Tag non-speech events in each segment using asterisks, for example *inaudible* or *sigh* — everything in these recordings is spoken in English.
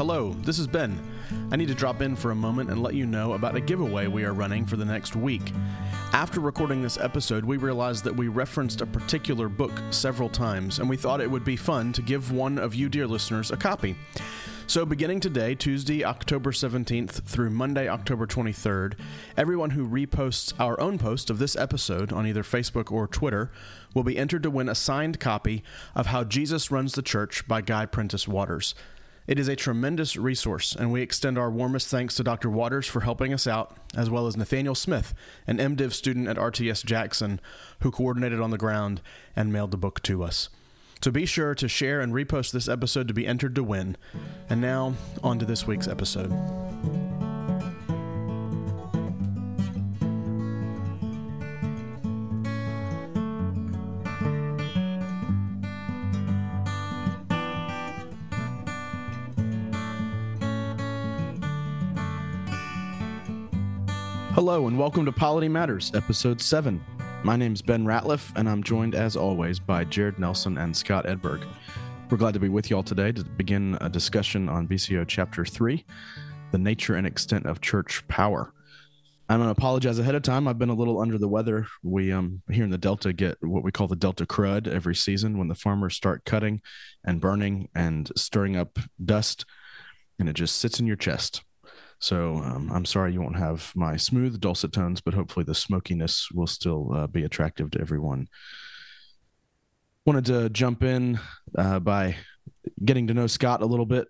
Hello, this is Ben. I need to drop in for a moment and let you know about a giveaway we are running for the next week. After recording this episode, we realized that we referenced a particular book several times, and we thought it would be fun to give one of you, dear listeners, a copy. So, beginning today, Tuesday, October 17th through Monday, October 23rd, everyone who reposts our own post of this episode on either Facebook or Twitter will be entered to win a signed copy of How Jesus Runs the Church by Guy Prentiss Waters. It is a tremendous resource, and we extend our warmest thanks to Dr. Waters for helping us out, as well as Nathaniel Smith, an MDiv student at RTS Jackson, who coordinated on the ground and mailed the book to us. So be sure to share and repost this episode to be entered to win. And now, on to this week's episode. Hello, and welcome to Polity Matters, Episode 7. My name's Ben Ratliff, and I'm joined as always by Jared Nelson and Scott Edburg. We're glad to be with you all today to begin a discussion on BCO Chapter 3 The Nature and Extent of Church Power. I'm going to apologize ahead of time. I've been a little under the weather. We um, here in the Delta get what we call the Delta crud every season when the farmers start cutting and burning and stirring up dust, and it just sits in your chest. So um, I'm sorry you won't have my smooth, dulcet tones, but hopefully the smokiness will still uh, be attractive to everyone. Wanted to jump in uh, by getting to know Scott a little bit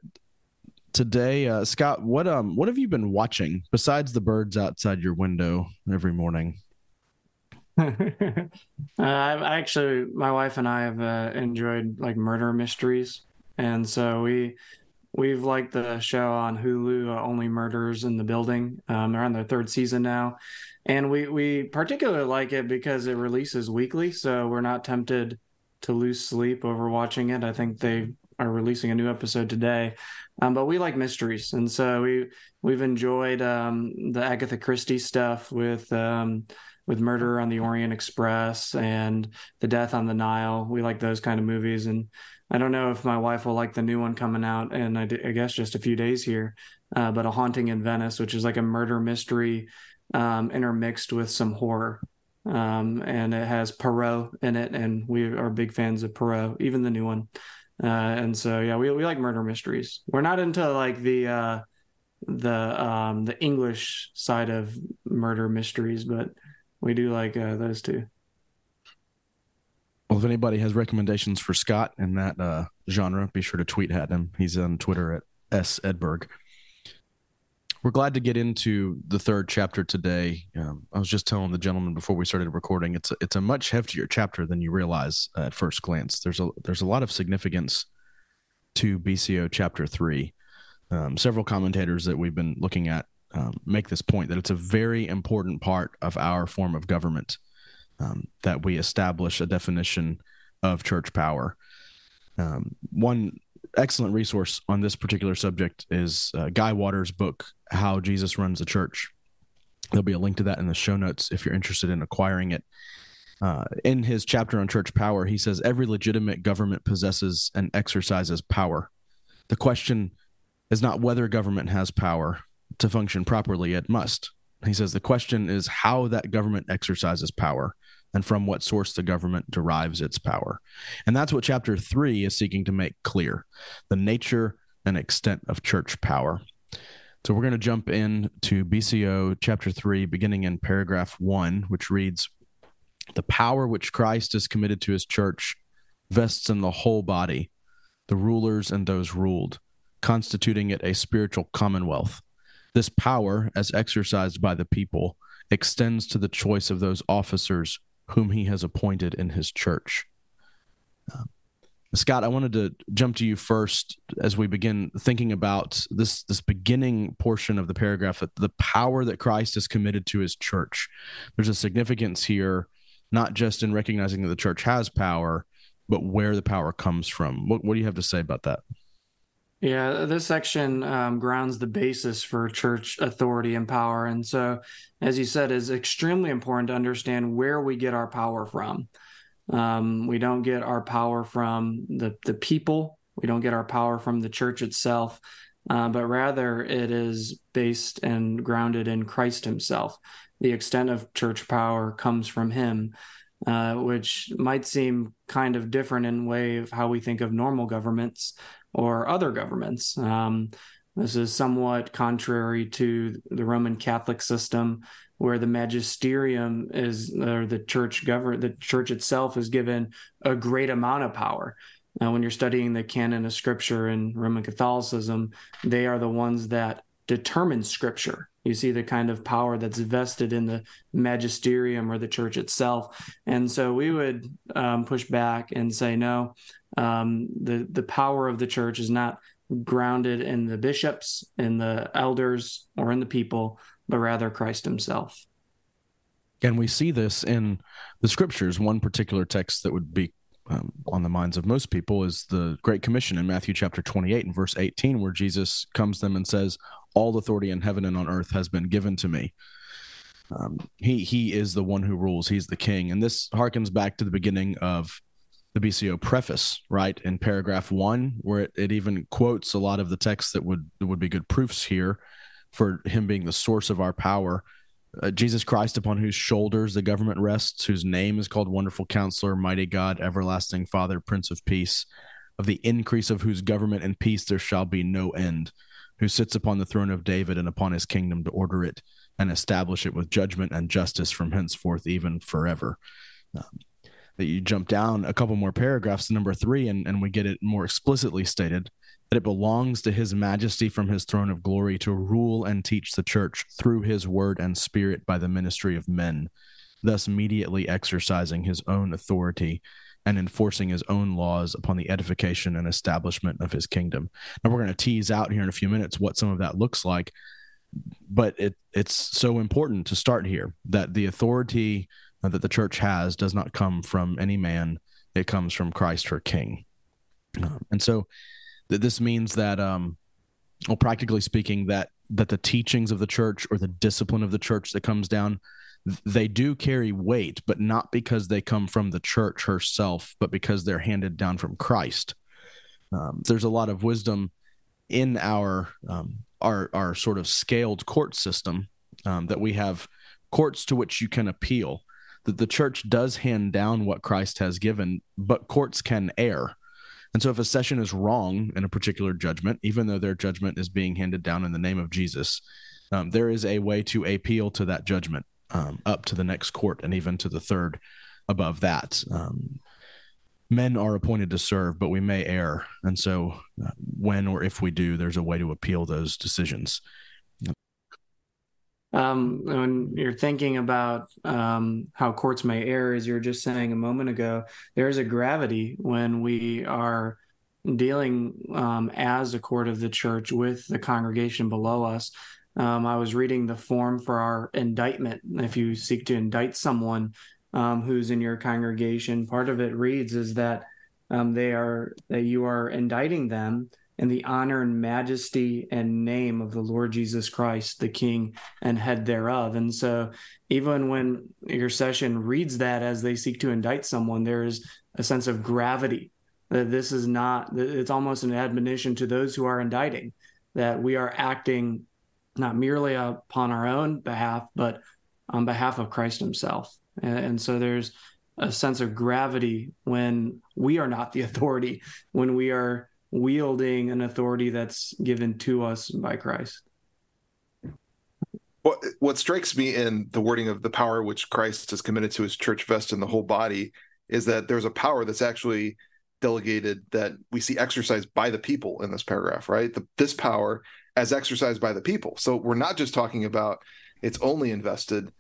today. Uh, Scott, what um what have you been watching besides the birds outside your window every morning? *laughs* Uh, I've actually, my wife and I have uh, enjoyed like murder mysteries, and so we We've liked the show on Hulu, uh, Only Murders in the Building. Um, they're on their third season now, and we we particularly like it because it releases weekly, so we're not tempted to lose sleep over watching it. I think they are releasing a new episode today, um, but we like mysteries, and so we we've enjoyed um, the Agatha Christie stuff with. Um, with Murder on the Orient Express and The Death on the Nile. We like those kind of movies. And I don't know if my wife will like the new one coming out, and I, I guess just a few days here. Uh, but a haunting in Venice, which is like a murder mystery um, intermixed with some horror, um, and it has Poirot in it, and we are big fans of Poirot, even the new one. Uh, and so yeah, we we like murder mysteries. We're not into like the uh, the um, the English side of murder mysteries, but we do like uh, those two. Well, if anybody has recommendations for Scott in that uh, genre, be sure to tweet at him. He's on Twitter at S Edburg. We're glad to get into the third chapter today. Um, I was just telling the gentleman before we started recording, it's a, it's a much heftier chapter than you realize at first glance. There's a there's a lot of significance to BCO chapter three. Um, several commentators that we've been looking at um, make this point that it's a very important part of our form of government um, that we establish a definition of church power. Um, one excellent resource on this particular subject is uh, Guy Waters' book, How Jesus Runs the Church. There'll be a link to that in the show notes if you're interested in acquiring it. Uh, in his chapter on church power, he says every legitimate government possesses and exercises power. The question is not whether government has power to function properly, it must. He says the question is how that government exercises power and from what source the government derives its power. And that's what chapter three is seeking to make clear the nature and extent of church power. So we're going to jump in to BCO chapter three, beginning in paragraph one, which reads The power which Christ has committed to his church vests in the whole body, the rulers and those ruled, constituting it a spiritual commonwealth. This power, as exercised by the people, extends to the choice of those officers whom he has appointed in his church. Uh, Scott, I wanted to jump to you first as we begin thinking about this this beginning portion of the paragraph that the power that Christ has committed to his church. There's a significance here, not just in recognizing that the church has power, but where the power comes from. What, what do you have to say about that? Yeah, this section um, grounds the basis for church authority and power. And so, as you said, is extremely important to understand where we get our power from. Um, we don't get our power from the, the people, we don't get our power from the church itself. uh, but rather it is based and grounded in Christ Himself. The extent of church power comes from Him, uh, which might seem kind of different in way of how we think of normal governments or other governments. Um, this is somewhat contrary to the Roman Catholic system, where the magisterium is, or the church govern, the church itself is given a great amount of power. Now, when you're studying the canon of Scripture in Roman Catholicism, they are the ones that determine Scripture. You see the kind of power that's vested in the magisterium or the church itself, and so we would um, push back and say, no, um, the the power of the church is not grounded in the bishops, in the elders, or in the people, but rather Christ Himself. And we see this in the scriptures. One particular text that would be um, on the minds of most people is the Great Commission in Matthew chapter 28 and verse 18, where Jesus comes to them and says, All authority in heaven and on earth has been given to me. Um, he he is the one who rules. He's the king, and this harkens back to the beginning of the BCO preface, right in paragraph one, where it, it even quotes a lot of the text that would that would be good proofs here for him being the source of our power. Uh, Jesus Christ, upon whose shoulders the government rests, whose name is called Wonderful Counselor, Mighty God, Everlasting Father, Prince of Peace, of the increase of whose government and peace there shall be no end, who sits upon the throne of David and upon his kingdom to order it and establish it with judgment and justice from henceforth, even forever. Um, that you jump down a couple more paragraphs to number three, and, and we get it more explicitly stated that it belongs to his majesty from his throne of glory to rule and teach the church through his word and spirit by the ministry of men, thus immediately exercising his own authority and enforcing his own laws upon the edification and establishment of his kingdom. Now we're going to tease out here in a few minutes what some of that looks like, but it it's so important to start here that the authority that the church has does not come from any man; it comes from Christ, her King. Um, and so that this means that um well practically speaking that that the teachings of the church or the discipline of the church that comes down they do carry weight but not because they come from the church herself but because they're handed down from christ. Um, there's a lot of wisdom in our um, our our sort of scaled court system um, that we have courts to which you can appeal that the church does hand down what christ has given but courts can err and so if a session is wrong in a particular judgment, even though their judgment is being handed down in the name of Jesus, um, there is a way to appeal to that judgment um, up to the next court and even to the third above that. Um, men are appointed to serve, but we may err. And so uh, when or if we do, there's a way to appeal those decisions um, when you're thinking about um, how courts may err, as you were just saying a moment ago, there is a gravity when we are dealing um, as a court of the church with the congregation below us. Um, I was reading the form for our indictment. If you seek to indict someone um, who's in your congregation, part of it reads is that um, they are that you are indicting them in the honor and majesty and name of the Lord Jesus Christ, the King and head thereof. And so, even when your session reads that as they seek to indict someone, there is a sense of gravity that this is not, it's almost an admonition to those who are indicting that we are acting not merely upon our own behalf, but on behalf of Christ Himself. And, and so, there's a sense of gravity when we are not the *laughs* authority, when we are wielding an authority that's given to us by Christ. What what strikes me in the wording of the power which Christ has committed to his church vest in the whole body is that there's a power that's actually delegated that we see exercised by the people in this paragraph, right? The, this power as exercised by the people. So we're not just talking about it's only invested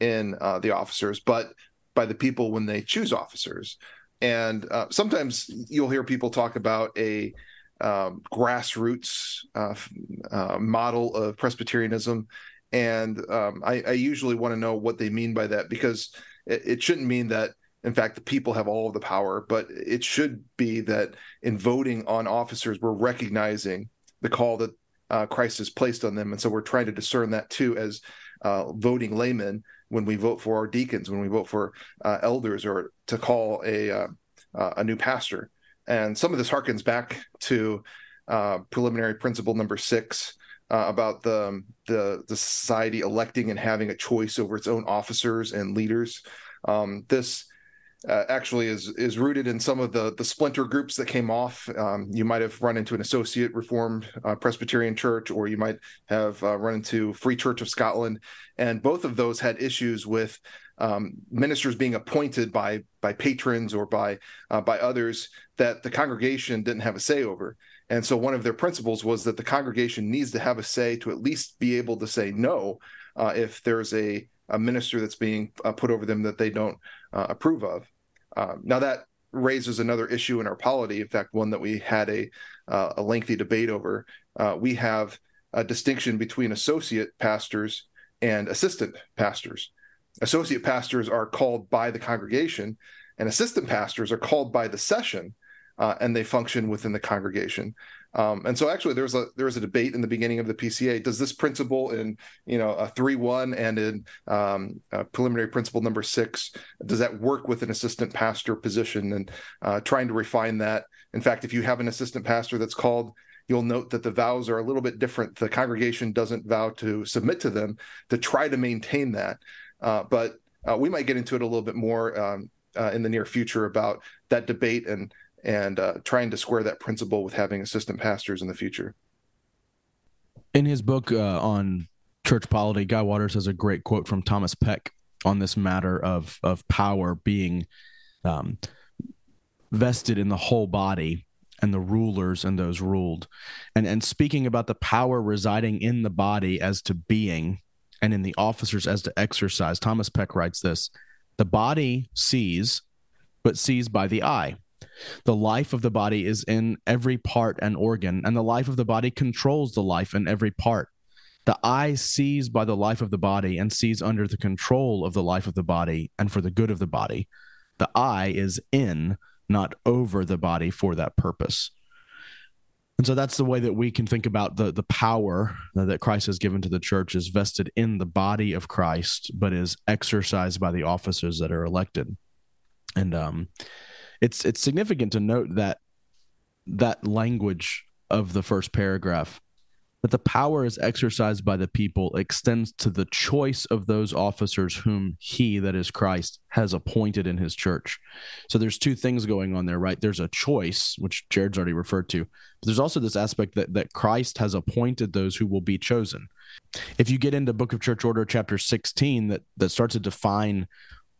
in uh, the officers, but by the people when they choose officers. And uh, sometimes you'll hear people talk about a um, grassroots uh, uh, model of Presbyterianism. And um, I, I, usually want to know what they mean by that because it, it, shouldn't mean that, in fact, the people have all of the power, but it should be that in voting on officers, we're recognizing the call that uh, Christ has placed on them. And so we're trying to discern that too as uh, voting laymen when we vote for our deacons, when we vote for uh, elders, or to call a uh, uh, a new pastor. And some of this harkens back to uh, preliminary principle number six uh, about the, the the society electing and having a choice over its own officers and leaders. Um, this uh, actually is is rooted in some of the the splinter groups that came off. Um, you might have run into an Associate Reformed uh, Presbyterian Church, or you might have uh, run into Free Church of Scotland, and both of those had issues with um, ministers being appointed by by patrons or by uh, by others that the congregation didn't have a say over. And so one of their principles was that the congregation needs to have a say to at least be able to say no uh, if there's a a minister that's being uh, put over them that they don't uh, approve of. Uh, now that raises another issue in our polity. In fact, one that we had a uh, a lengthy debate over. Uh, we have a distinction between associate pastors and assistant pastors. Associate pastors are called by the congregation, and assistant pastors are called by the session, uh, and they function within the congregation. Um, and so actually there was a there was a debate in the beginning of the PCA. Does this principle in you know a three one and in um, preliminary principle number six does that work with an assistant pastor position and uh, trying to refine that? In fact, if you have an assistant pastor that's called you'll note that the vows are a little bit different. The congregation doesn't vow to submit to them to try to maintain that. Uh, but uh, we might get into it a little bit more um, uh, in the near future about that debate and and uh, trying to square that principle with having assistant pastors in the future. In his book uh, on church polity, Guy Waters has a great quote from Thomas Peck on this matter of of power being um, vested in the whole body and the rulers and those ruled, and and speaking about the power residing in the body as to being, and in the officers as to exercise. Thomas Peck writes this: the body sees, but sees by the eye the life of the body is in every part and organ, and the life of the body controls the life in every part. The eye sees by the life of the body and sees under the control of the life of the body and for the good of the body. The eye is in, not over the body for that purpose. And so that's the way that we can think about the the power that Christ has given to the church is vested in the body of Christ, but is exercised by the officers that are elected. And um, it's it's significant to note that that language of the first paragraph that the power is exercised by the people extends to the choice of those officers whom he that is Christ has appointed in his church. So there's two things going on there, right? There's a choice which Jared's already referred to. But there's also this aspect that that Christ has appointed those who will be chosen. If you get into Book of Church Order chapter 16 that that starts to define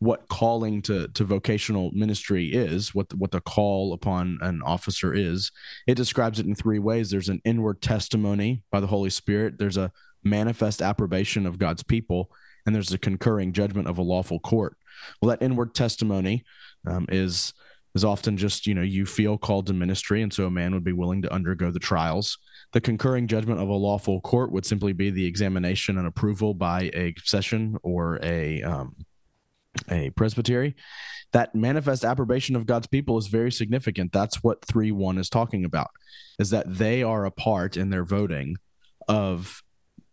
what calling to to vocational ministry is, what the, what the call upon an officer is. It describes it in three ways. There's an inward testimony by the Holy Spirit. There's a manifest approbation of God's people, and there's a concurring judgment of a lawful court. Well, that inward testimony um, is is often just you know you feel called to ministry, and so a man would be willing to undergo the trials. The concurring judgment of a lawful court would simply be the examination and approval by a session or a um, a presbytery, that manifest approbation of God's people is very significant. That's what 3 1 is talking about, is that they are a part in their voting of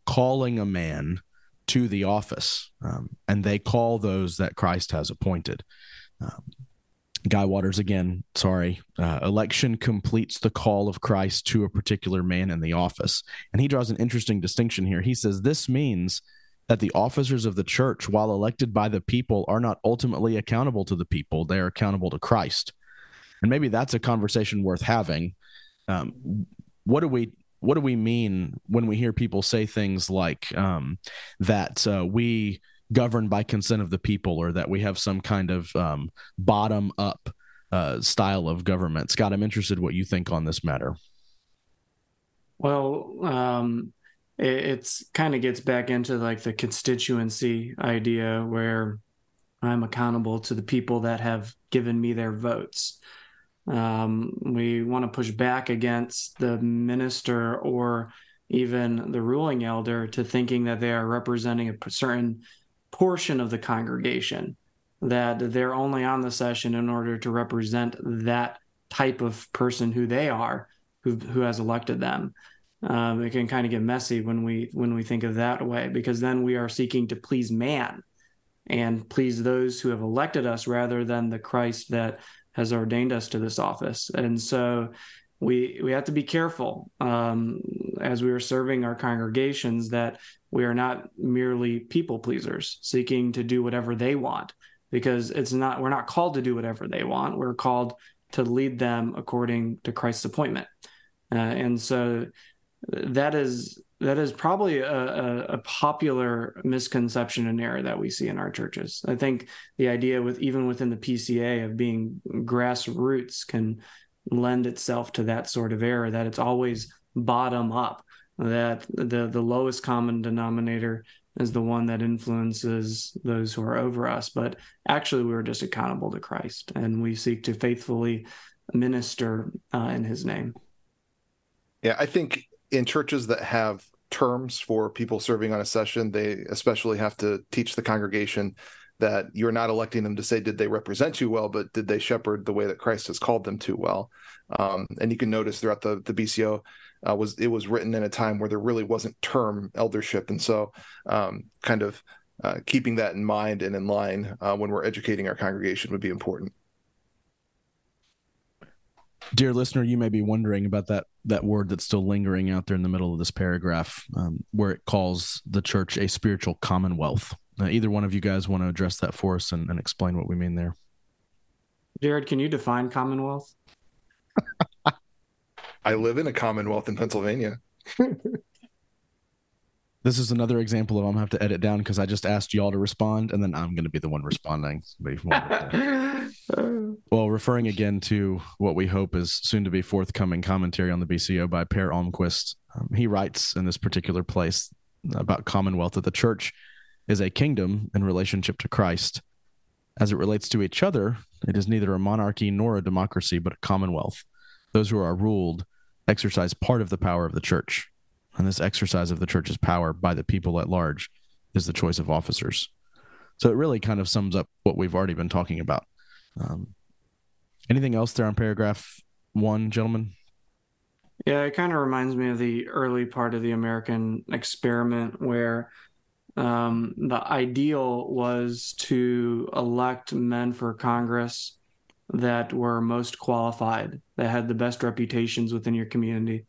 calling a man to the office, um, and they call those that Christ has appointed. Um, Guy Waters again, sorry. Uh, election completes the call of Christ to a particular man in the office. And he draws an interesting distinction here. He says this means that the officers of the church, while elected by the people, are not ultimately accountable to the people. They are accountable to Christ. And maybe that's a conversation worth having. Um, what do we what do we mean when we hear people say things like um, that uh, we govern by consent of the people or that we have some kind of um, bottom up uh, style of government? Scott, I'm interested what you think on this matter. Well, um, it, it's kind of gets back into like the constituency idea where I'm accountable to the people that have given me their votes. Um, we want to push back against the minister or even the ruling elder to thinking that they are representing a certain portion of the congregation, that they're only on the session in order to represent that type of person who they are, who, who has elected them um, it can kind of get messy when we when we think of that way because then we are seeking to please man and please those who have elected us rather than the Christ that has ordained us to this office. And so we we have to be careful um, as we are serving our congregations that we are not merely people pleasers seeking to do whatever they want because it's not we're not called to do whatever they want we're called to lead them according to christ's appointment uh, and so that is that is probably a, a, popular misconception and error that we see in our churches. I think the idea with even within the PCA of being grassroots can lend itself to that sort of error that it's always bottom up that the the lowest common denominator is the one that influences those who are over us but actually we're just accountable to Christ and we seek to faithfully minister uh, in his name yeah i think in churches that have terms for people serving on a session they especially have to teach the congregation that you're not electing them to say did they represent you well, but did they shepherd the way that Christ has called them to well? Um, and you can notice throughout the the BCO uh, was it was written in a time where there really wasn't term eldership, and so um, kind of uh, keeping that in mind and in line uh, when we're educating our congregation would be important. Dear listener, you may be wondering about that that word that's still lingering out there in the middle of this paragraph, um, where it calls the church a spiritual commonwealth. Uh, either one of you guys want to address that for us and, and explain what we mean there? Jared, can you define commonwealth? *laughs* I live in a commonwealth in Pennsylvania. *laughs* this is another example of I'm gonna have to edit down because I just asked y'all to respond, and then I'm going to be the one responding. *laughs* well, referring again to what we hope is soon to be forthcoming commentary on the BCO by Per Almquist, um, he writes in this particular place about Commonwealth that the church is a kingdom in relationship to Christ. As it relates to each other, it is neither a monarchy nor a democracy, but a commonwealth. Those who are ruled exercise part of the power of the church. And this exercise of the church's power by the people at large is the choice of officers. So it really kind of sums up what we've already been talking about. Um, anything else there on paragraph one, gentlemen? Yeah, it kind of reminds me of the early part of the American experiment where um, the ideal was to elect men for Congress that were most qualified, that had the best reputations within your community,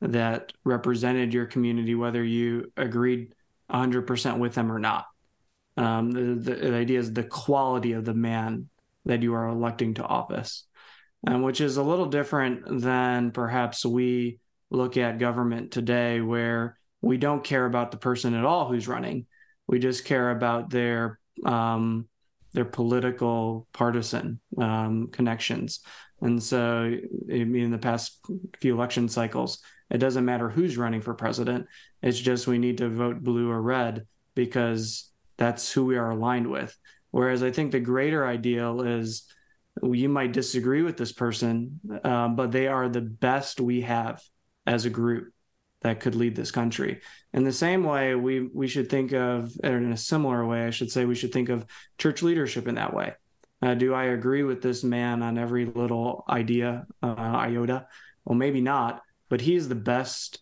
that represented your community, whether you agreed 100% with them or not. Um, the, the, the, idea is the quality of the man that you are electing to office, um, which is a little different than perhaps we look at government today, where we don't care about the person at all who's running. We just care about their um, their political partisan um, connections. And so, in the past few election cycles, it doesn't matter who's running for president. It's just we need to vote blue or red because that's who we are aligned with. Whereas I think the greater ideal is you might disagree with this person, uh, but they are the best we have as a group that could lead this country. In the same way, we we should think of, in a similar way, I should say, we should think of church leadership in that way. Uh, do I agree with this man on every little idea, uh, iota? Well, maybe not, but he is the best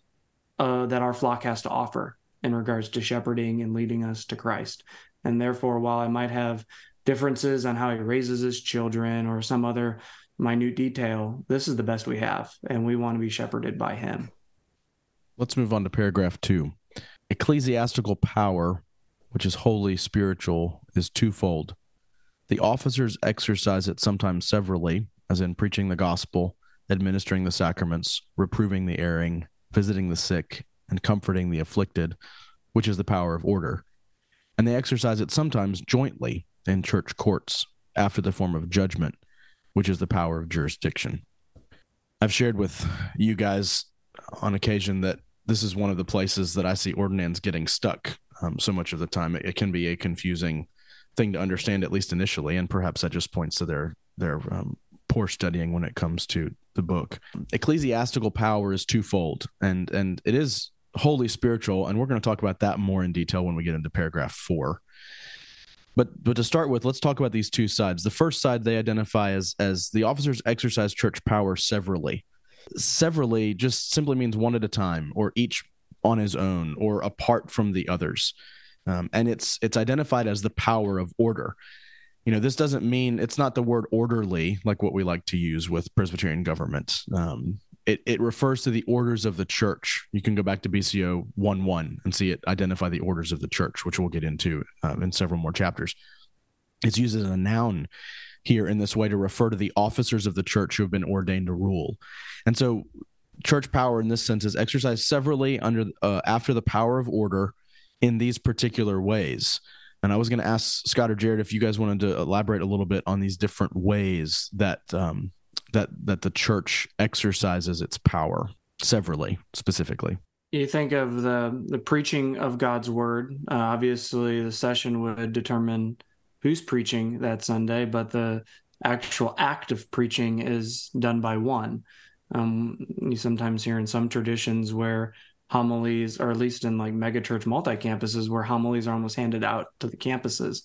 uh, that our flock has to offer in regards to shepherding and leading us to Christ. And therefore, while I might have differences on how he raises his children or some other minute detail, this is the best we have, and we want to be shepherded by him. Let's move on to paragraph two. Ecclesiastical power, which is wholly spiritual, is twofold. The officers exercise it sometimes severally, as in preaching the gospel, administering the sacraments, reproving the erring, visiting the sick, and comforting the afflicted, which is the power of order. And they exercise it sometimes jointly in church courts after the form of judgment, which is the power of jurisdiction. I've shared with you guys on occasion that this is one of the places that I see ordinands getting stuck um, so much of the time. It, it, can be a confusing thing to understand, at least initially, and perhaps that just points to their their um, poor studying when it comes to the book. Ecclesiastical power is twofold, and and it is wholly spiritual, and we're going to talk about that more in detail when we get into paragraph four. But but to start with, let's talk about these two sides. The first side they identify as as the officers exercise church power severally severally just simply means one at a time or each on his own or apart from the others. Um, and it's it's identified as the power of order. You know, this doesn't mean it's not the word orderly like what we like to use with Presbyterian government. Um, it, it refers to the orders of the church. You can go back to BCO 1 1 and see it identify the orders of the church, which we'll get into um, in several more chapters. It's used as a noun here in this way to refer to the officers of the church who have been ordained to rule. And so, church power in this sense is exercised severally under uh, after the power of order in these particular ways. And I was going to ask Scott or Jared if you guys wanted to elaborate a little bit on these different ways that um, that that the church exercises its power severally, specifically. You think of the the preaching of God's word. Uh, obviously, the session would determine who's preaching that Sunday, but the actual act of preaching is done by one. Um, you sometimes hear in some traditions where homilies, or at least in like megachurch multi campuses, where homilies are almost handed out to the campuses.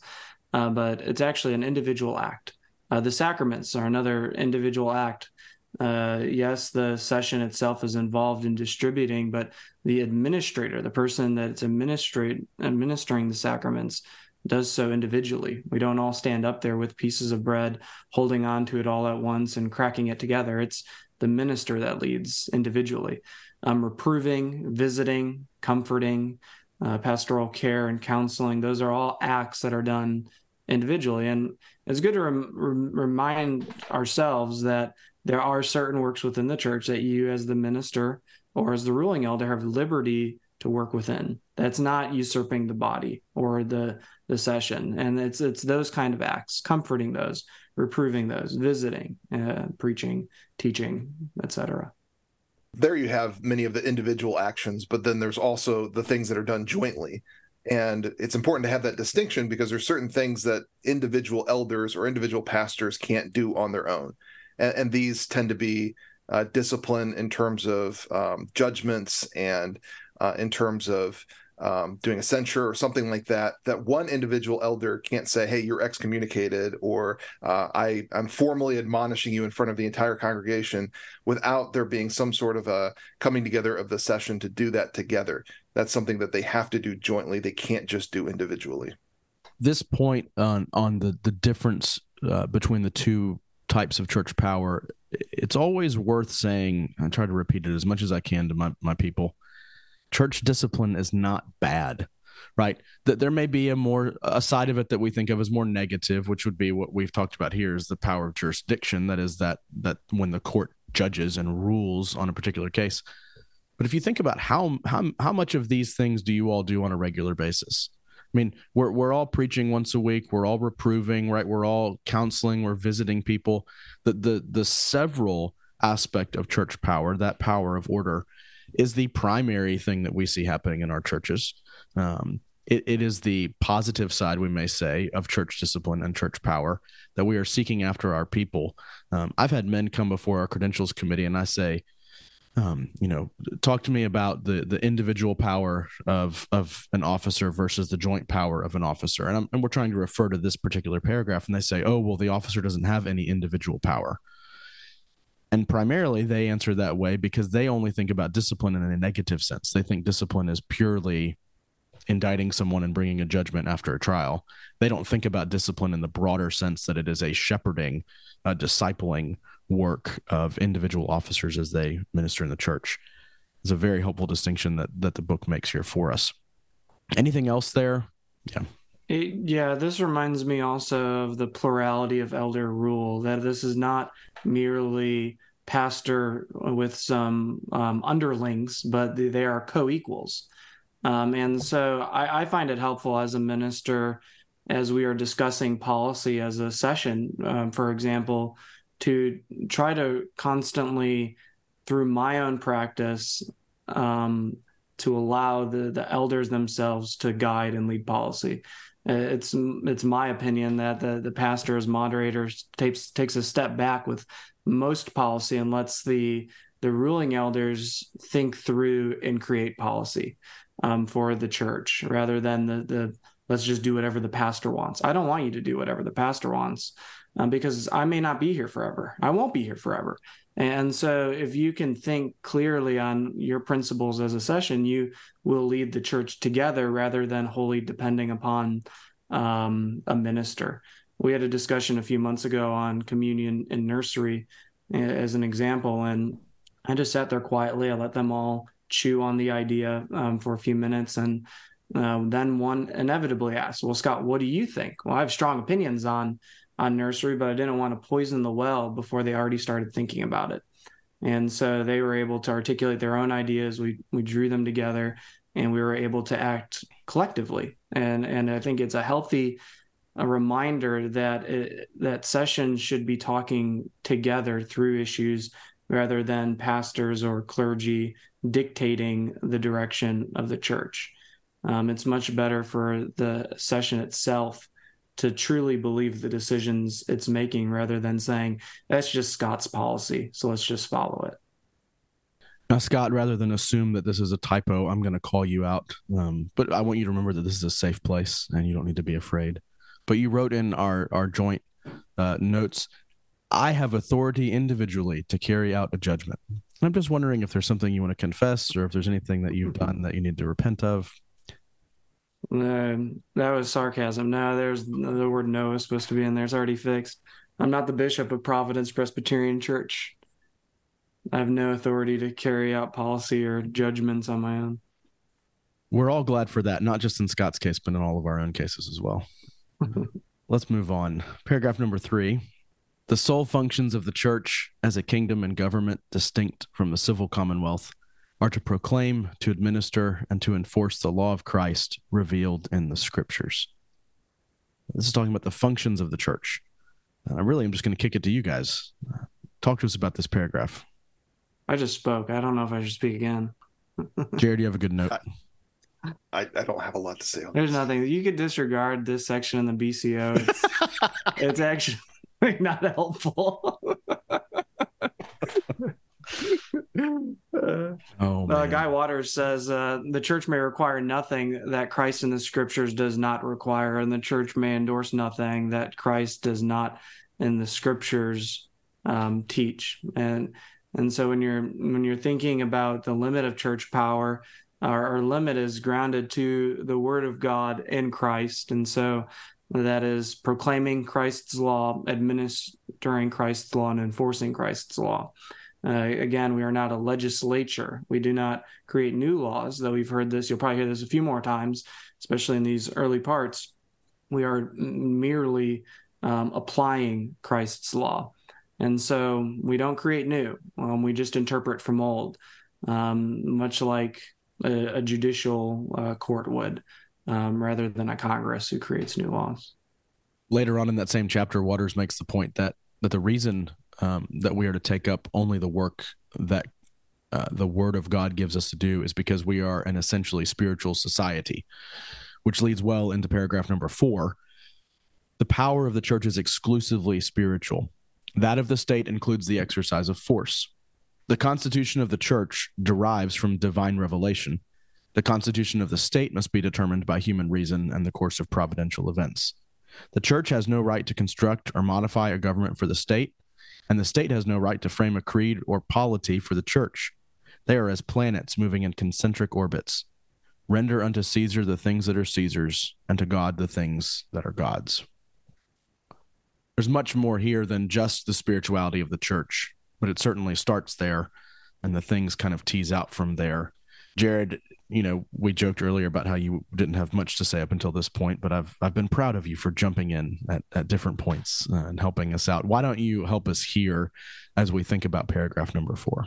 Uh, but it's actually an individual act. Uh, the sacraments are another individual act. Uh, yes, the session itself is involved in distributing, but the administrator, the person that's administering the sacraments, does so individually. We don't all stand up there with pieces of bread, holding on to it all at once and cracking it together. It's the minister that leads individually. Um, reproving, visiting, comforting, uh, pastoral care, and counseling, those are all acts that are done individually. And it's good to rem- remind ourselves that there are certain works within the church that you, as the minister or as the ruling elder, have liberty to work within. That's not usurping the body or the the session, and it's it's those kind of acts, comforting those, reproving those, visiting, uh, preaching, teaching, etc. There you have many of the individual actions, but then there's also the things that are done jointly. And it's important to have that distinction because there's certain things that individual elders or individual pastors can't do on their own. And, and these tend to be uh, discipline in terms of um, judgments and uh, in terms of um, doing a censure or something like that, that one individual elder can't say, "Hey, you're excommunicated," or uh, "I I'm formally admonishing you in front of the entire congregation," without there being some sort of a coming together of the session to do that together. That's something that they have to do jointly. They can't just do individually. This point on on the the difference uh, between the two types of church power, it's always worth saying. I try to repeat it as much as I can to my my people church discipline is not bad right that there may be a more a side of it that we think of as more negative which would be what we've talked about here is the power of jurisdiction that is that that when the court judges and rules on a particular case but if you think about how how how much of these things do you all do on a regular basis I mean, we're we're all preaching once a week. We're all reproving, right? We're all counseling. We're visiting people. The the the several aspect of church power, that power of order, is the primary thing that we see happening in our churches. Um, it, it is the positive side, we may say, of church discipline and church power that we are seeking after our people. Um, I've had men come before our credentials committee, and I say, um, you know, talk to me about the the individual power of of an officer versus the joint power of an officer, and, and we're trying to refer to this particular paragraph, and they say, oh, well, the officer doesn't have any individual power. And primarily, they answer that way because they only think about discipline in a negative sense. They think discipline is purely indicting someone and bringing a judgment after a trial. They don't think about discipline in the broader sense that it is a shepherding, a discipling work of individual officers as they minister in the church. It's a very helpful distinction that that the book makes here for us. Anything else there? Yeah. It, yeah, this reminds me also of the plurality of elder rule, that this is not merely pastor with some um, underlings, but they are co equals. Um, and so I, I, find it helpful as a minister as we are discussing policy as a session, um, for example, to try to constantly, through my own practice, um, to allow the, the elders themselves to guide and lead policy. Uh, it's it's my opinion that the the pastor as moderator takes takes a step back with most policy and lets the the ruling elders think through and create policy um, for the church rather than the the let's just do whatever the pastor wants. I don't want you to do whatever the pastor wants um, because I may not be here forever. I won't be here forever. And so, if you can think clearly on your principles as a session, you will lead the church together rather than wholly depending upon um, a minister. We had a discussion a few months ago on communion in nursery as an example, and I just sat there quietly. I let them all chew on the idea um, for a few minutes, and uh, then one inevitably asked, "Well, Scott, what do you think?" Well, I have strong opinions on on nursery, but I didn't want to poison the well before they already started thinking about it. And so they were able to articulate their own ideas. We we drew them together, and we were able to act collectively. And and I think it's a healthy a reminder that it, that sessions should be talking together through issues rather than pastors or clergy dictating the direction of the church. Um, it's much better for the session itself to truly believe the decisions it's making rather than saying that's just Scott's policy, so let's just follow it. Now, Scott, rather than assume that this is a typo, I'm going to call you out. Um, but I want you to remember that this is a safe place and you don't need to be afraid. But you wrote in our, our joint uh, notes I have authority individually to carry out a judgment. I'm just wondering if there's something you want to confess or if there's anything that you've done that you need to repent of. No, that was sarcasm. No, there's the word no is supposed to be in there. It's already fixed. I'm not the bishop of Providence Presbyterian Church. I have no authority to carry out policy or judgments on my own. We're all glad for that, not just in Scott's case, but in all of our own cases as well. Let's move on. Paragraph number three. The sole functions of the church as a kingdom and government distinct from the civil commonwealth are to proclaim, to administer, and to enforce the law of Christ revealed in the scriptures. This is talking about the functions of the church. And I really am just going to kick it to you guys. Talk to us about this paragraph. I just spoke. I don't know if I should speak again. Jared, you have a good note. I, I don't have a lot to say on There's this. nothing. You could disregard this section in the BCO. It's, *laughs* it's actually *laughs* not helpful. *laughs* Oh, Uh. Guy Waters says uh, the church may require nothing that Christ in the scriptures does not require, and the church may endorse nothing that Christ does not in the scriptures um, teach. And and so when you're when you're thinking about the limit of church power, our, our limit is grounded to the Word of God in Christ, and so that is proclaiming Christ's law, administering Christ's law, and enforcing Christ's law. Uh, again, we are not a legislature. We do not create new laws, though we've heard this. You'll probably hear this a few more times, especially in these early parts. We are merely um, applying Christ's law. And so we don't create new, um, we just interpret from old, um, much like a, a judicial uh, court would, um, rather than a Congress who creates new laws. Later on in that same chapter, Waters makes the point that that the reason um, that we are to take up only the work that uh, the Word of God gives us to do is because we are an essentially spiritual society, which leads well into paragraph number four. The power of the church is exclusively spiritual. That of the state includes the exercise of force. The constitution of the church derives from divine revelation. The constitution of the state must be determined by human reason and the course of providential events. The church has no right to construct or modify a government for the state, and the state has no right to frame a creed or polity for the church. They are as planets moving in concentric orbits. Render unto Caesar the things that are Caesar's, and to God the things that are God's. There's much more here than just the spirituality of the church, but it certainly starts there, and the things kind of tease out from there. Jared, you know, we joked earlier about how you didn't have much to say up until this point, but I've I've been proud of you for jumping in at, at different points uh, and helping us out. Why don't you help us here as we think about paragraph number four?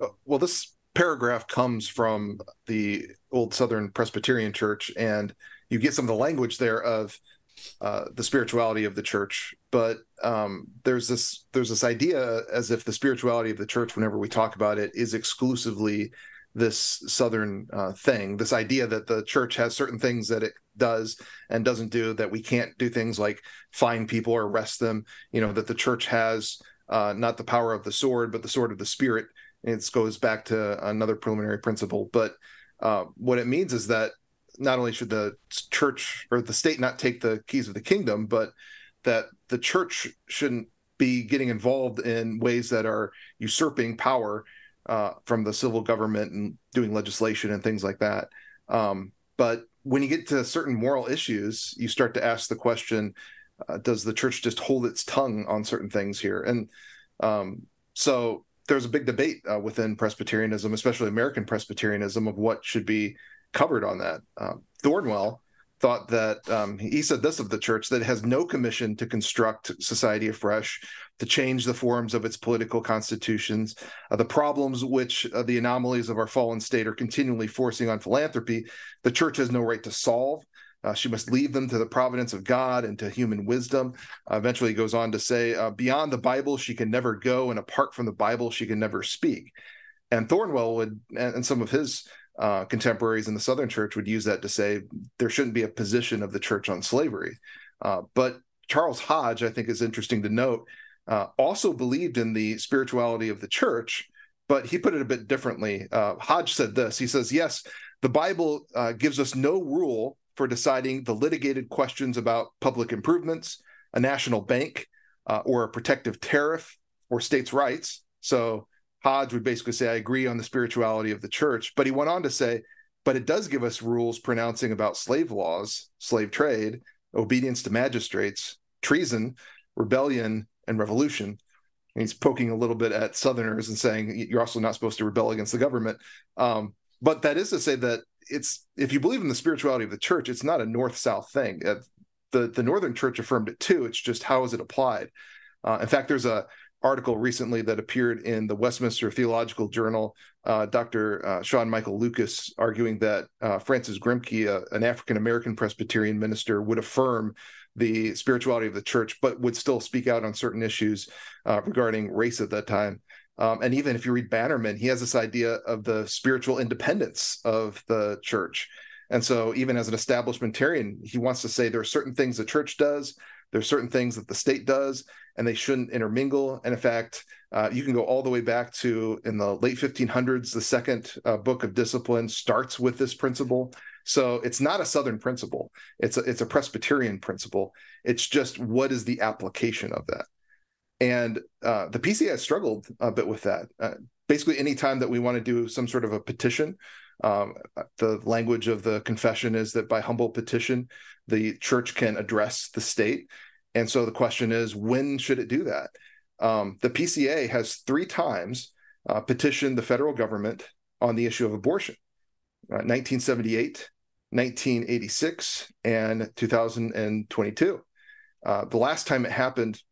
Uh, well, this paragraph comes from the old Southern Presbyterian Church, and you get some of the language there of uh, the spirituality of the church. But um, there's this there's this idea as if the spirituality of the church, whenever we talk about it, is exclusively this southern uh, thing this idea that the church has certain things that it does and doesn't do that we can't do things like fine people or arrest them you know that the church has uh, not the power of the sword but the sword of the spirit. It goes back to another preliminary principle but uh, what it means is that not only should the church or the state not take the keys of the kingdom but that the church shouldn't be getting involved in ways that are usurping power uh, from the civil government and doing legislation and things like that. Um, but when you get to certain moral issues, you start to ask the question: uh, Does the church just hold its tongue on certain things here? And um, so there's a big debate uh, within Presbyterianism, especially American Presbyterianism, of what should be covered on that. Um, Thornwell thought that um, he said this of the church that has no commission to construct society afresh, to change the forms of its political constitutions. Uh, the problems which uh, the anomalies of our fallen state are continually forcing on philanthropy, the church has no right to solve. Uh, she must leave them to the providence of God and to human wisdom. Uh, eventually, he goes on to say, uh, beyond the Bible, she can never go, and apart from the Bible, she can never speak. And Thornwell would, and some of his uh, contemporaries in the Southern Church would use that to say there shouldn't be a position of the church on slavery. Uh, but Charles Hodge, I think, is interesting to note, uh, also believed in the spirituality of the church, but he put it a bit differently. Uh, Hodge said this He says, Yes, the Bible uh, gives us no rule for deciding the litigated questions about public improvements, a national bank, uh, or a protective tariff, or states' rights. So Hodge would basically say, I agree on the spirituality of the church. But he went on to say, but it does give us rules pronouncing about slave laws, slave trade, obedience to magistrates, treason, rebellion, and revolution. And he's poking a little bit at Southerners and saying you're also not supposed to rebel against the government. Um, but that is to say that it's if you believe in the spirituality of the church, it's not a north-south thing. Uh, the the Northern Church affirmed it too. It's just how is it applied? Uh, in fact, there's a article recently that appeared in the Westminster Theological Journal. Uh, Dr. Uh, Sean Michael Lucas arguing that uh, Francis Grimke, uh, an African American Presbyterian minister, would affirm the spirituality of the church, but would still speak out on certain issues uh, regarding race at that time. Um, and even if you read Bannerman, he has this idea of the spiritual independence of the church. And so, even as an establishmentarian, he wants to say there are certain things the church does, there are certain things that the state does, and they shouldn't intermingle. And in fact, uh, you can go all the way back to in the late 1500s. The second uh, book of discipline starts with this principle. So it's not a Southern principle; it's a, it's a Presbyterian principle. It's just what is the application of that. And uh, the PCA has struggled a bit with that. Uh, basically, anytime that we want to do some sort of a petition, um, the language of the confession is that by humble petition, the church can address the state. And so the question is, when should it do that? Um, the PCA has three times uh, petitioned the federal government on the issue of abortion uh, 1978, 1986, and 2022. Uh, the last time it happened,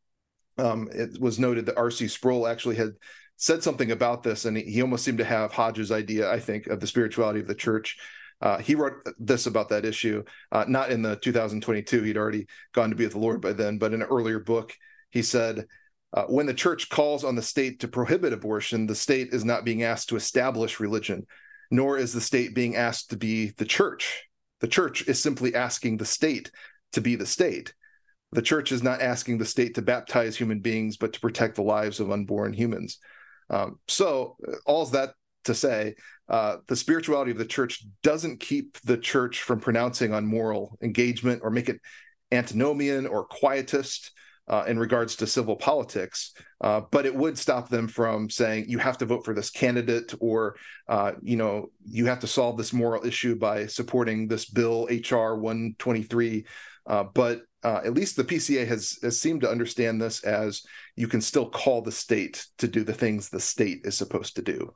um, it was noted that R.C. Sproul actually had said something about this, and he almost seemed to have Hodge's idea, I think, of the spirituality of the church. Uh, he wrote this about that issue, uh, not in the 2022. He'd already gone to be with the Lord by then, but in an earlier book, he said, uh, when the church calls on the state to prohibit abortion, the state is not being asked to establish religion, nor is the state being asked to be the church. The church is simply asking the state to be the state. The church is not asking the state to baptize human beings, but to protect the lives of unborn humans. Um, so, all all's that to say, uh, the spirituality of the church doesn't keep the church from pronouncing on moral engagement or make it antinomian or quietist uh, in regards to civil politics, uh, but it would stop them from saying you have to vote for this candidate or uh, you know you have to solve this moral issue by supporting this bill HR 123. Uh, but uh, at least the PCA has, has seemed to understand this as you can still call the state to do the things the state is supposed to do.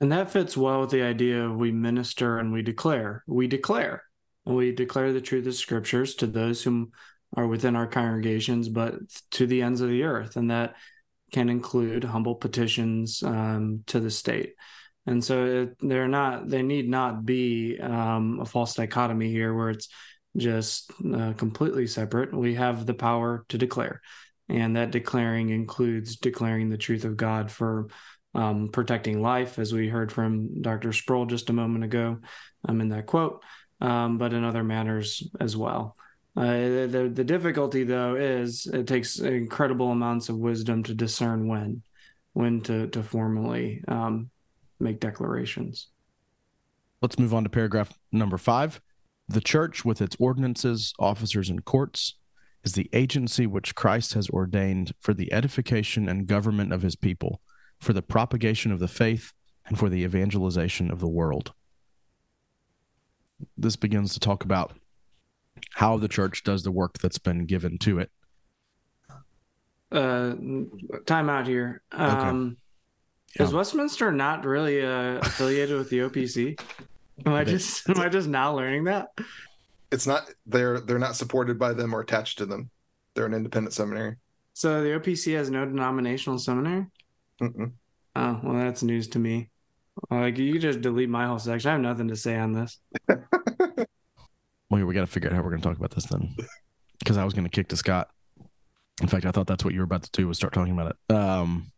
And that fits well with the idea of we minister and we declare. We declare. We declare the truth of scriptures to those whom are within our congregations, but to the ends of the earth. And that can include humble petitions um, to the state. And so it, they're not, they need not be um, a false dichotomy here where it's just uh, completely separate. We have the power to declare. And that declaring includes declaring the truth of God for um, protecting life, as we heard from Dr. Sproul just a moment ago um, in that quote, um, but in other matters as well. Uh, the, the difficulty, though, is it takes incredible amounts of wisdom to discern when, when to, to formally um, make declarations. Let's move on to paragraph number five. The church, with its ordinances, officers, and courts, is the agency which Christ has ordained for the edification and government of his people for the propagation of the faith, and for the evangelization of the world. This begins to talk about how the church does the work that's been given to it. Uh, time out here. Um, Is Westminster not really uh, affiliated with the OPC? *laughs* Am I just am I just now learning that? It's not they're they're not supported by them or attached to them. They're an independent seminary. So the OPC has no denominational seminary. Mm-mm. Oh well, that's news to me. Like you just delete my whole section. I have nothing to say on this. *laughs* well, we got to figure out how we're going to talk about this then, because I was going to kick to Scott. In fact, I thought that's what you were about to do was start talking about it. Um,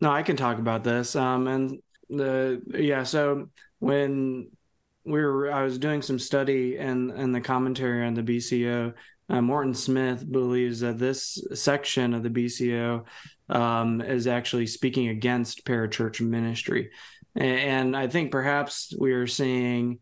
no, I can talk about this. Um, and the yeah, so when we were, I was doing some study and and the commentary on the BCO. Uh, Morton Smith believes that this section of the BCO um, is actually speaking against parachurch ministry, and I think perhaps we are seeing,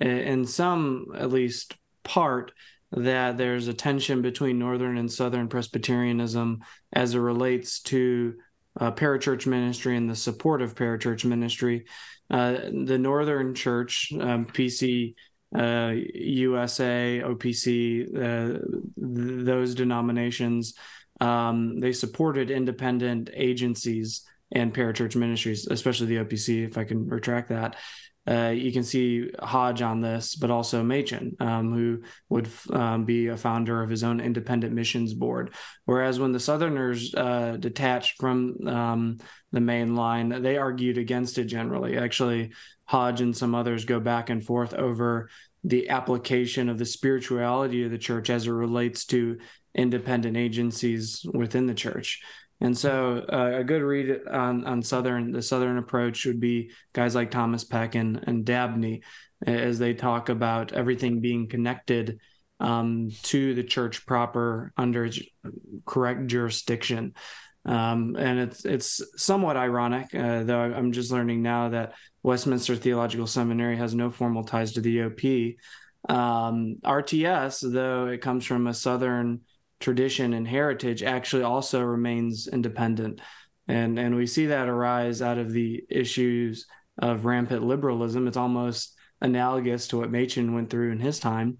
in some at least part, that there's a tension between Northern and Southern Presbyterianism as it relates to uh, parachurch ministry and the support of parachurch ministry. Uh, the Northern Church, um, PC, uh, USA, OPC, uh, th- those denominations, um, they supported independent agencies and parachurch ministries, especially the OPC, if I can retract that. Uh, you can see Hodge on this, but also Machen, um, who would um, be a founder of his own independent missions board. Whereas when the Southerners uh, detached from um, the main line, they argued against it generally. Actually, Hodge and some others go back and forth over the application of the spirituality of the church as it relates to independent agencies within the church. And so, uh, a good read on on southern the southern approach would be guys like Thomas Peck and, and Dabney, as they talk about everything being connected um, to the church proper under correct jurisdiction. Um, and it's it's somewhat ironic, uh, though I'm just learning now that Westminster Theological Seminary has no formal ties to the OP. Um, RTS, though it comes from a southern tradition and heritage actually also remains independent. And, and we see that arise out of the issues of rampant liberalism. It's almost analogous to what Machen went through in his time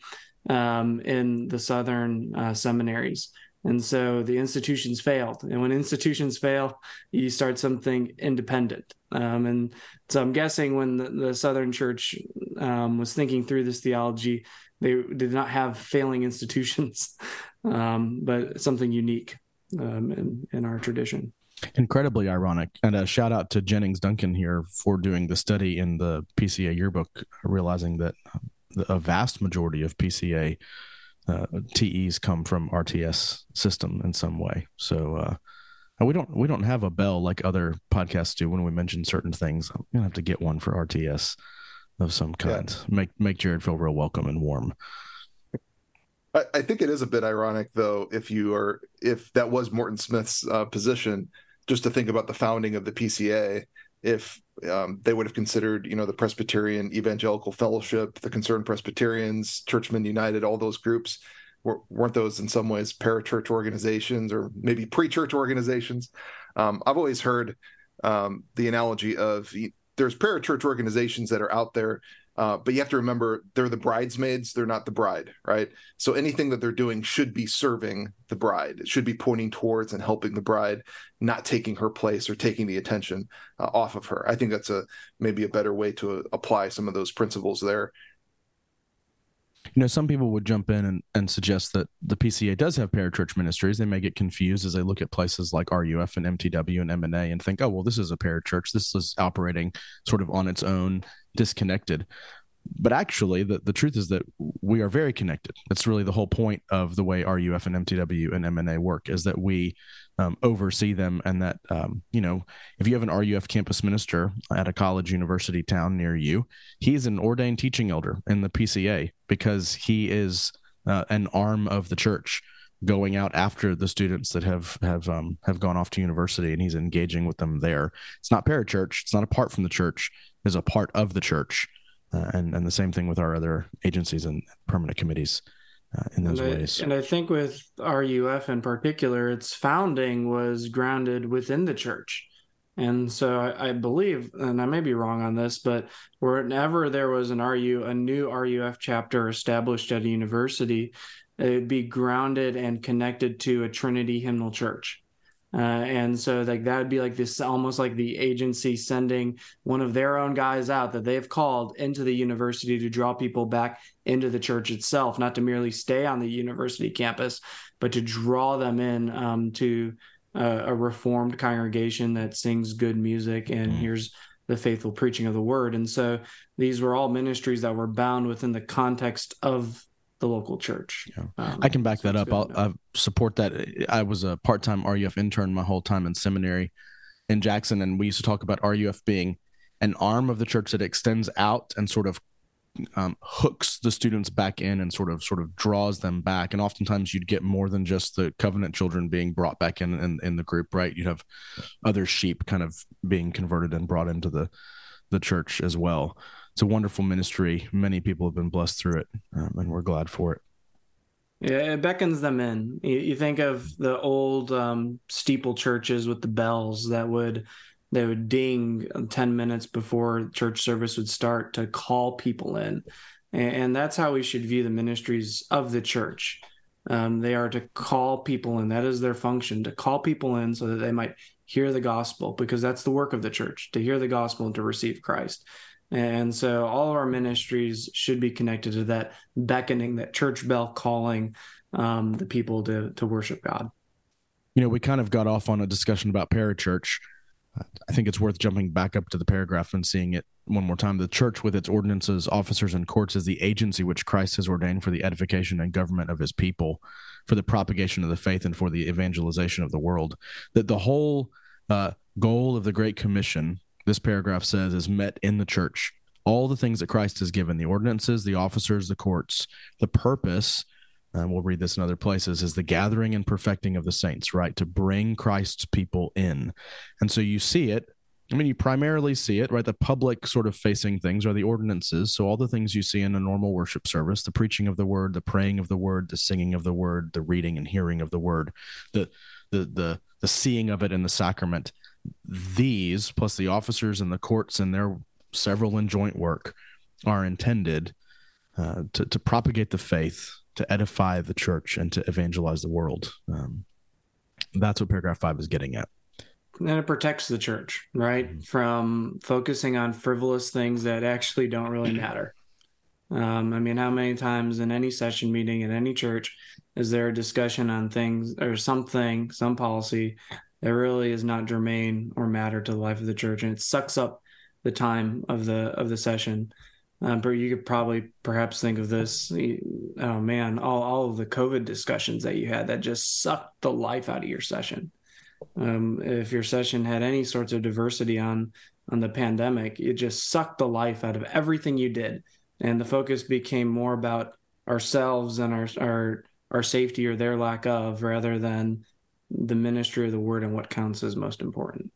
um, in the Southern uh, seminaries. And so the institutions failed. And when institutions fail, you start something independent. Um, and so I'm guessing when the, the Southern Church um, was thinking through this theology, they did not have failing institutions, *laughs* um, but something unique um, in, in our tradition. Incredibly ironic. And a shout out to Jennings Duncan here for doing the study in the PCA yearbook, realizing that a vast majority of PCA uh, TEs come from RTS system in some way. So uh, we don't we don't have a bell like other podcasts do when we mention certain things. I'm gonna have to get one for RTS of some kind. Yeah. Make make Jared feel real welcome and warm. I, think it is a bit ironic though if you are if that was Morton Smith's uh, position, just to think about the founding of the PCA. If um, they would have considered, you know, the Presbyterian Evangelical Fellowship, the Concerned Presbyterians, Churchmen United, all those groups weren't those in some ways parachurch organizations or maybe pre-church organizations? Um, I've always heard um, the analogy of there's parachurch organizations that are out there, uh, but you have to remember they're the bridesmaids, they're not the bride, right? So anything that they're doing should be serving the bride. It should be pointing towards and helping the bride, not taking her place or taking the attention uh, off of her. I think that's a maybe a better way to uh, apply some of those principles there. You know, some people would jump in and, and suggest that the PCA does have parachurch ministries. They may get confused as they look at places like RUF and MTW and MNA and think, oh, well, this is a parachurch. This is operating sort of on its own, disconnected. But actually, the, the truth is that we are very connected. That's really the whole point of the way RUF and MTW and MNA work is that we um, oversee them and that um, you know if you have an ruf campus minister at a college university town near you he's an ordained teaching elder in the pca because he is uh, an arm of the church going out after the students that have have um, have gone off to university and he's engaging with them there. It's not parachurch. It's not apart from the church. It's a part of the church uh, and and the same thing with our other agencies and permanent committees uh, in those and ways. I, and I think with RUF in particular, its founding was grounded within the church. And so I, I, believe, and I may be wrong on this, but whenever there was an RU, a new RUF chapter established at a university, it would be grounded and connected to a Trinity hymnal church. Uh, and so like that would be like this almost like the agency sending one of their own guys out that they've called into the university to draw people back into the church itself, not to merely stay on the university campus, but to draw them in um, to uh, a reformed congregation that sings good music and mm. hears the faithful preaching of the word. And so these were all ministries that were bound within the context of the local church. Yeah. Um, I can back so that up. I'll, i support that. I was a part time RUF intern my whole time in seminary in Jackson, and we used to talk about RUF being an arm of the church that extends out and sort of um, hooks the students back in and sort of sort of draws them back. And oftentimes you'd get more than just the covenant children being brought back in, in in the group, right? You'd have other sheep kind of being converted and brought into the the church as well it's a wonderful ministry. Many people have been blessed through it, um, and we're glad for it. Yeah, it beckons them in. You, you think of the old um, steeple churches with the bells that would they would ding 10 minutes before church service would start to call people in. And, and that's how we should view the ministries of the church. Um, they are to call people in. That is their function to call people in so that they might hear the gospel, because that's the work of the church to hear the gospel and to receive Christ. And so all of our ministries should be connected to that beckoning, that church bell calling um, the people to to worship God. You know, we kind of got off on a discussion about parachurch. I think it's worth jumping back up to the paragraph and seeing it one more time. The church, with its ordinances, officers, and courts, is the agency which Christ has ordained for the edification and government of his people, for the propagation of the faith, and for the evangelization of the world. That the whole uh, goal of the Great Commission this paragraph says is met in the church. All the things that Christ has given the ordinances, the officers, the courts, the purpose, and we'll read this in other places, is the gathering and perfecting of the saints, right? To bring Christ's people in. And so you see it. I mean, you primarily see it, right? The public sort of facing things are the ordinances. So, all the things you see in a normal worship service the preaching of the word, the praying of the word, the singing of the word, the reading and hearing of the word, the, the, the, the seeing of it in the sacrament these plus the officers and the courts and their several in joint work are intended uh, to, to propagate the faith, to edify the church, and to evangelize the world. Um, that's what paragraph five is getting at. And it protects the church, right, mm-hmm. from focusing on frivolous things that actually don't really matter. Um, I mean, how many times in any session meeting in any church is there a discussion on things or something, some policy that really is not germane or matter to the life of the church, and it sucks up the time of the of the session. Um, but you could probably perhaps think of this. Oh man, all all of the COVID discussions that you had that just sucked the life out of your session. Um, if your session had any sorts of diversity on on the pandemic, it just sucked the life out of everything you did, and the focus became more about ourselves and our our our safety or their lack of, rather than the ministry of the word and what counts as most important.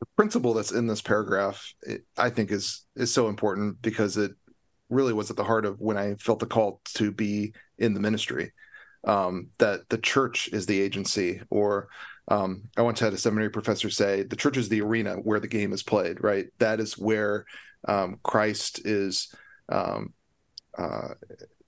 The principle that's in this paragraph it, i think is is so important because it really was at the heart of when i felt the call to be in the ministry. Um, that the church is the agency or um, i once had a seminary professor say the church is the arena where the game is played right? That is where um, christ is um, uh,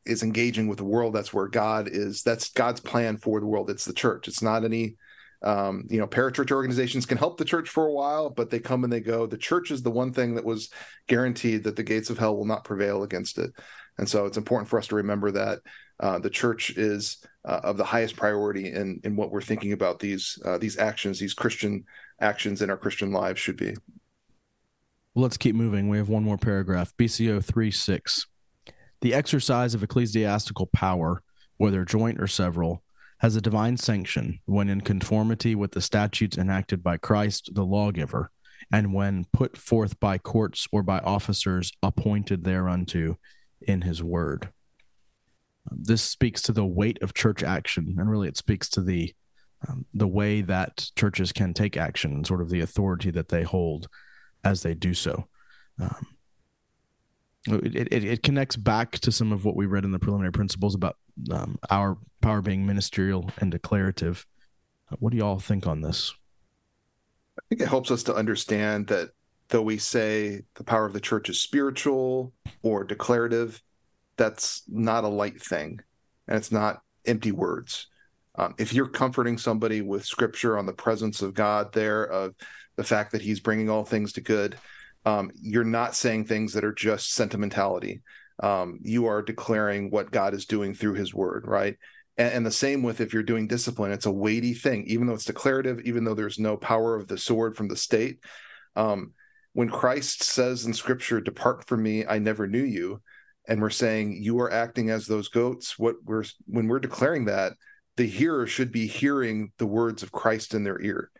is engaging with the world that's where god is that's god's plan for the world. It's the church. It's not any um, you know parachurch organizations can help the church for a while but they come and they go. The church is the one thing that was guaranteed that the gates of hell will not prevail against it. And so it's important for us to remember that uh, the church is uh, of the highest priority in in what we're thinking about these uh, these actions these christian actions in our christian lives should be. Well, let's keep moving. We have one more paragraph. Bco 3 6 the exercise of ecclesiastical power, whether joint or several, has a divine sanction when in conformity with the statutes enacted by Christ the lawgiver, and when put forth by courts or by officers appointed thereunto in his word. This speaks to the weight of church action, and really it speaks to the um, the way that churches can take action and sort of the authority that they hold as they do so. Um, it, it, it connects back to some of what we read in the preliminary principles about um, our power being ministerial and declarative. What do you all think on this? I think it helps us to understand that though we say the power of the church is spiritual or declarative, that's not a light thing and it's not empty words. Um, if you're comforting somebody with scripture on the presence of God there, of the fact that he's bringing all things to good, um, you're not saying things that are just sentimentality. Um, you are declaring what God is doing through his word, right? And, and, the same with if you're doing discipline, it's a weighty thing, even though it's declarative, even though there's no power of the sword from the state. Um, when Christ says in scripture, Depart from me, I never knew you, and we're saying you are acting as those goats, what we're when we're declaring that, the hearer should be hearing the words of Christ in their ear.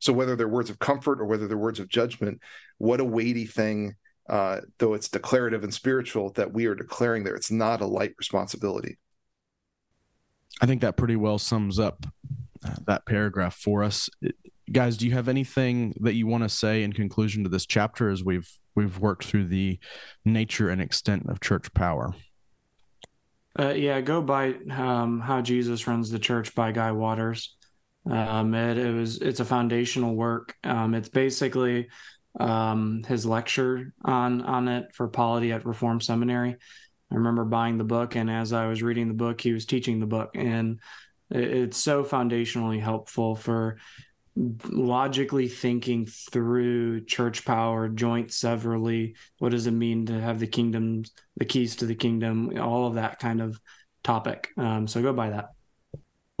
So whether they're words of comfort or whether they're words of judgment, what a weighty thing, uh, though it's declarative and spiritual, that we are declaring there. It's not a light responsibility. I think that pretty well sums up uh, that paragraph for us. Guys, do you have anything that you want to say in conclusion to this chapter as we've we've worked through the nature and extent of church power? Uh, yeah, go by um, how Jesus runs the church by Guy Waters. Um, it, it, was it's a foundational work. Um, it's basically um, his lecture on on it for polity at Reformed Seminary. I remember buying the book, and as I was reading the book, he was teaching the book, and it, it's so foundationally helpful for logically thinking through church power, joint severally. What does it mean to have the kingdom, the keys to the kingdom, all of that kind of topic. Um, so go buy that.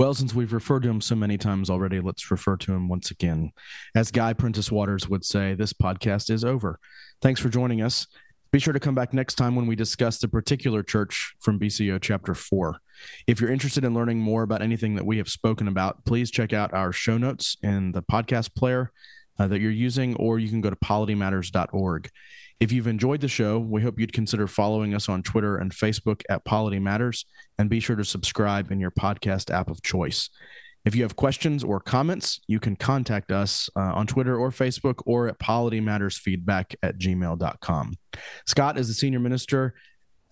Well, since we've referred to him so many times already, let's refer to him once again. As Guy Prentiss Waters would say, this podcast is over. Thanks for joining us. Be sure to come back next time when we discuss the particular church from BCO chapter 4. If you're interested in learning more about anything that we have spoken about, please check out our show notes in the podcast player uh, that you're using, or you can go to politymatters.org. If you've enjoyed the show, we hope you'd consider following us on Twitter and Facebook at Polity Matters, and be sure to subscribe in your podcast app of choice. If you have questions or comments, you can contact us uh, on Twitter or Facebook or at politymattersfeedback at gmail.com. Scott is the senior minister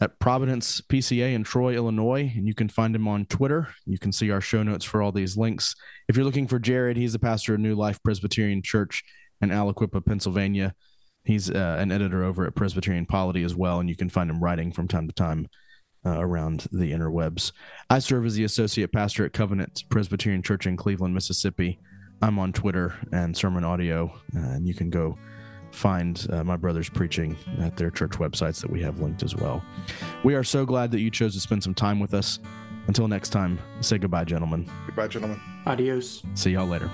at Providence PCA in Troy, Illinois, and you can find him on Twitter. You can see our show notes for all these links. If you're looking for Jared, he's the pastor of New Life Presbyterian Church in Aliquippa, Pennsylvania. He's uh, an editor over at Presbyterian Polity as well, and you can find him writing from time to time uh, around the interwebs. I serve as the associate pastor at Covenant Presbyterian Church in Cleveland, Mississippi. I'm on Twitter and Sermon Audio, uh, and you can go find uh, my brothers preaching at their church websites that we have linked as well. We are so glad that you chose to spend some time with us. Until next time, say goodbye, gentlemen. Goodbye, gentlemen. Adios. See y'all later.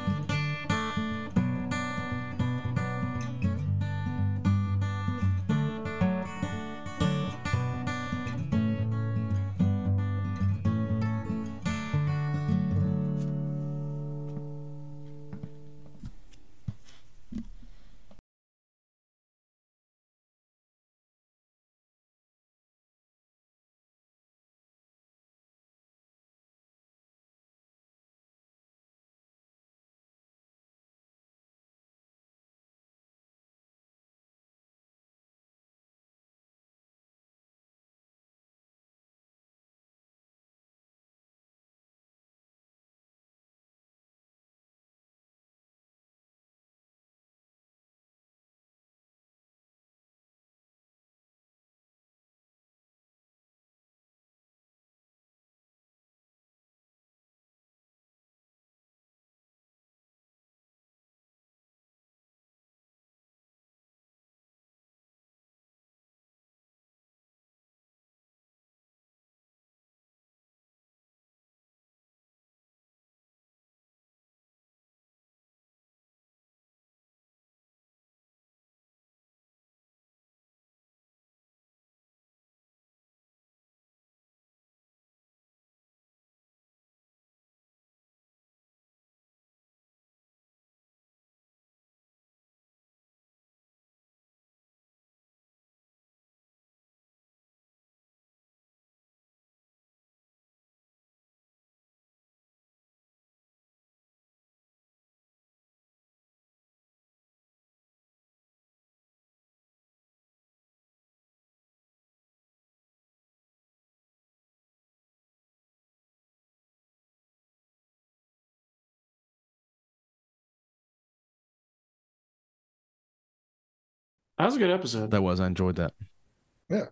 That was a good episode. That was. I enjoyed that. Yeah.